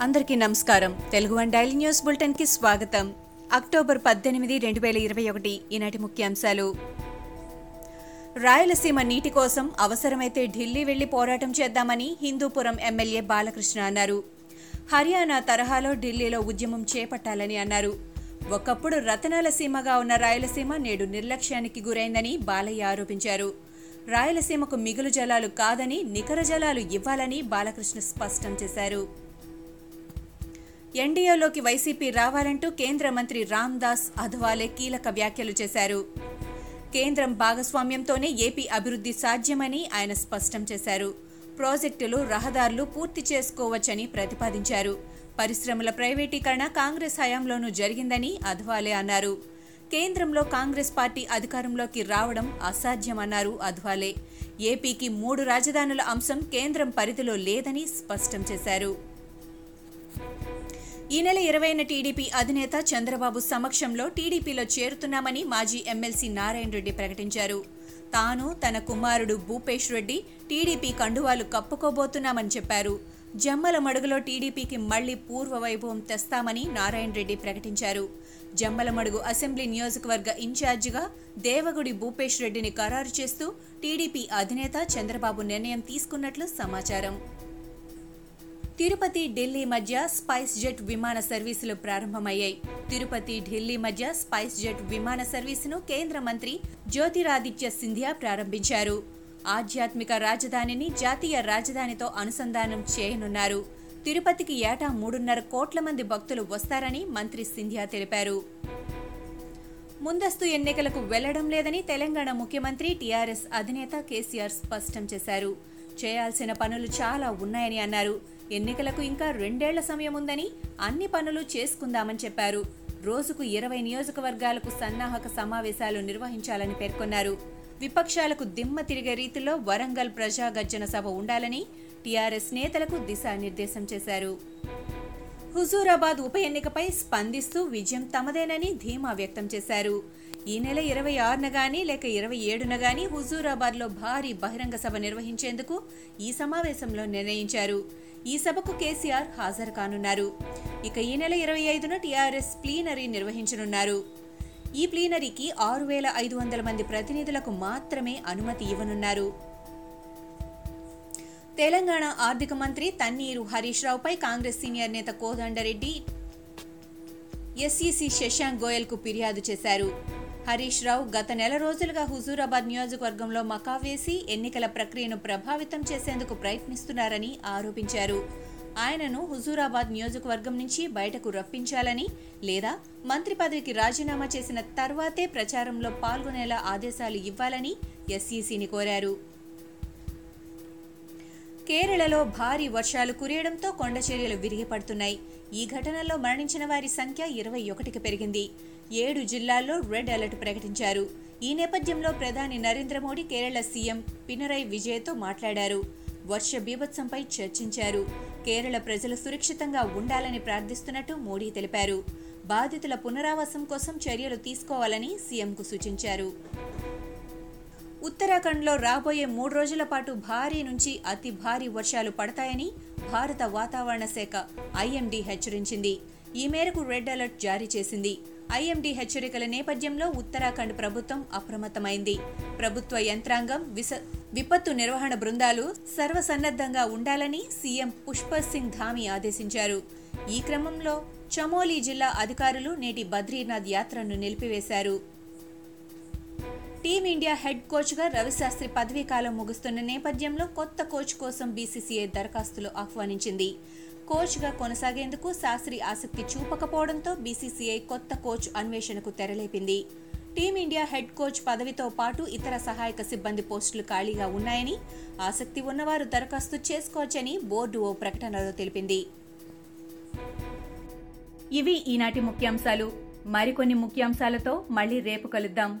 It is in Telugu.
అందరికీ నమస్కారం. తెలుగు వన్ డైలీ న్యూస్ బులెటిన్కి స్వాగతం. అక్టోబర్ పద్దెనిమిది రెండు వేల ఇరవై ఒకటి ఈనాటి ముఖ్యాంశాలు. రాయలసీమ నీటి కోసం అవసరమైతే ఢిల్లీ వెళ్ళి పోరాటం చేద్దామని హిందూపురం ఎమ్మెల్యే బాలకృష్ణ అన్నారు. హర్యానా తరహాలో ఢిల్లీలో ఉద్యమం చేపట్టాలని అన్నారు. ఒకప్పుడు రతనాల సీమగా ఉన్న రాయలసీమ నేడు నిర్లక్ష్యానికి గురైందని బాలయ్య ఆరోపించారు. రాయలసీమకు మిగులు జలాలు కాదని నికర జలాలు ఇవ్వాలని బాలకృష్ణ స్పష్టం చేశారు. ఎన్డీఏలోకి వైసీపీ రావాలంటూ కేంద్ర మంత్రి రామ్దాస్ అధ్వాలే కీలక వ్యాఖ్యలు చేశారు. కేంద్రం భాగస్వామ్యంతోనే ఏపీ అభివృద్ధి సాధ్యమని ఆయన స్పష్టం చేశారు. ప్రాజెక్టులు రహదారులు పూర్తి చేసుకోవచ్చని ప్రతిపాదించారు. పరిశ్రమల ప్రైవేటీకరణ కాంగ్రెస్ హయాంలోనూ జరిగిందని అధ్వాలే అన్నారు. కేంద్రంలో కాంగ్రెస్ పార్టీ అధికారంలోకి రావడం అసాధ్యమన్నారు అధ్వాలే. ఏపీకి మూడు రాజధానుల అంశం కేంద్రం పరిధిలో లేదని స్పష్టం చేశారు. ఈ నెల ఇరవైన టీడీపీ అధినేత చంద్రబాబు సమక్షంలో టీడీపీలో చేరుతున్నామని మాజీ ఎమ్మెల్సీ నారాయణ రెడ్డి ప్రకటించారు. తాను తన కుమారుడు భూపేష్ రెడ్డి టీడీపీ కండువాలు కప్పుకోబోతున్నామని చెప్పారు. జమ్మల మడుగులో టీడీపీకి మళ్ళీ పూర్వ వైభవం తెస్తామని నారాయణ రెడ్డి ప్రకటించారు. జమ్మలమడుగు అసెంబ్లీ నియోజకవర్గ ఇన్ఛార్జిగా దేవగుడి భూపేష్ రెడ్డిని ఖరారు చేస్తూ టీడీపీ అధినేత చంద్రబాబు నిర్ణయం తీసుకున్నట్లు సమాచారం. తిరుపతి ఢిల్లీ మధ్య స్పైస్ జెట్ విమాన సర్వీసులు ప్రారంభమయ్యాయి. తిరుపతి ఢిల్లీ మధ్య స్పైస్ జెట్ విమాన సర్వీసును కేంద్ర మంత్రి జ్యోతిరాదిత్య సింధియా ప్రారంభించారు. ఆధ్యాత్మిక రాజధానిని జాతీయ రాజధానితో అనుసంధానం చేయనున్నారు. తిరుపతికి ఏటా మూడున్నర కోట్ల మంది భక్తులు వస్తారని మంత్రి సింధియా తెలిపారు. ముందస్తు ఎన్నికలకు వెళ్ళడం లేదని తెలంగాణ ముఖ్యమంత్రి టీఆర్ఎస్ అధినేత కేసీఆర్ స్పష్టం చేశారు. చేయాల్సిన పనులు చాలా ఉన్నాయని అన్నారు. ఎన్నికలకు ఇంకా రెండేళ్ళ సమయం ఉందని అన్ని పనులు చేసుకుందామని చెప్పారు. రోజుకు ఇరవై నియోజకవర్గాలకు సన్నాహక సమావేశాలు నిర్వహించాలని పేర్కొన్నారు. విపక్షాలకు దిమ్మ తిరిగే రీతిలో వరంగల్ ప్రజాగర్జన సభ ఉండాలని టీఆర్ఎస్ నేతలకు దిశానిర్దేశం చేశారు. హుజూరాబాద్ ఉప ఎన్నికపై స్పందిస్తూ విజయం తమదేనని ధీమా వ్యక్తం చేశారు. ఈ నెల ఇరవై ఆరున గాని లేక ఇరవై ఏడున గాని హుజూరాబాద్లో భారీ బహిరంగ సభ నిర్వహించేందుకు ఈ సమావేశంలో నిర్ణయించారు. ఈ సభకు కేసీఆర్ హాజరు కానున్నారు. ఇక ఈ నెల ఇరవై ఐదున టీఆర్ఎస్ ప్లీనరీ నిర్వహించనున్నారు. ఈ ప్లీనరీకి ఆరు వేల ఐదు వందల మంది ప్రతినిధులకు మాత్రమే అనుమతి ఇవ్వనున్నారు. తెలంగాణ ఆర్థిక మంత్రి తన్నీరు హరీష్ రావుపై కాంగ్రెస్ సీనియర్ నేత కోదండరెడ్డి ఎస్ఈసి శశాంక్ గోయల్కు ఫిర్యాదు చేశారు. హరీష్ రావు గత నెల రోజులుగా హుజూరాబాద్ నియోజకవర్గంలో మకా వేసి ఎన్నికల ప్రక్రియను ప్రభావితం చేసేందుకు ప్రయత్నిస్తున్నారని ఆరోపించారు. ఆయనను హుజూరాబాద్ నియోజకవర్గం నుంచి బయటకు రప్పించాలని లేదా మంత్రి పదవికి రాజీనామా చేసిన తర్వాతే ప్రచారంలో పాల్గొనేలా ఆదేశాలు ఇవ్వాలని ఎస్ఈసీని కోరారు. కేరళలో భారీ వర్షాలు కురియడంతో కొండ చర్యలు విరిగిపడుతున్నాయి. ఈ ఘటనలో మరణించిన వారి సంఖ్య ఇరవై ఒకటికి పెరిగింది. ఏడు జిల్లాల్లో రెడ్ అలర్ట్ ప్రకటించారు. ఈ నేపథ్యంలో ప్రధాని నరేంద్ర మోడీ కేరళ సీఎం పినరై విజయ్తో మాట్లాడారు. వర్ష బీభత్సంపై చర్చించారు. కేరళ ప్రజలు సురక్షితంగా ఉండాలని ప్రార్థిస్తున్నట్టు మోడీ తెలిపారు. బాధితుల పునరావాసం కోసం చర్యలు తీసుకోవాలని సీఎంకు సూచించారు. ఉత్తరాఖండ్లో రాబోయే మూడు రోజుల పాటు భారీ నుంచి అతి భారీ వర్షాలు పడతాయని భారత వాతావరణ శాఖ ఐఎండీ హెచ్చరించింది. ఈ మేరకు రెడ్ అలర్ట్ జారీ చేసింది. ఐఎండీ హెచ్చరికల నేపథ్యంలో ఉత్తరాఖండ్ ప్రభుత్వం అప్రమత్తమైంది. ప్రభుత్వ యంత్రాంగం విస విపత్తు నిర్వహణ బృందాలు సర్వసన్నద్ధంగా ఉండాలని సీఎం పుష్పర్ సింగ్ ధామి ఆదేశించారు. ఈ క్రమంలో చమోలీ జిల్లా అధికారులు నేటి బద్రీనాథ్ యాత్రను నిలిపివేశారు. టీమిండియా హెడ్ కోచ్గా రవిశాస్త్రి పదవీ కాలం ముగుస్తున్న నేపథ్యంలో కొత్త కోచ్ కోసం బీసీసీఐ దరఖాస్తులు ఆహ్వానించింది. కోచ్గా కొనసాగేందుకు శాస్త్రి ఆసక్తి చూపకపోవడంతో బీసీసీఐ కొత్త కోచ్ అన్వేషణకు తెరలేపింది. టీమిండియా హెడ్ కోచ్ పదవితో పాటు ఇతర సహాయక సిబ్బంది పోస్టులు ఖాళీగా ఉన్నాయని ఆసక్తి ఉన్నవారు దరఖాస్తు చేసుకోవచ్చని బోర్డు ఓ ప్రకటనలో తెలిపింది. ఇవి ఈనాటి ముఖ్యాంశాలు. మరికొన్ని ముఖ్యాంశాలతో మళ్ళీ రేపు కలుద్దాం.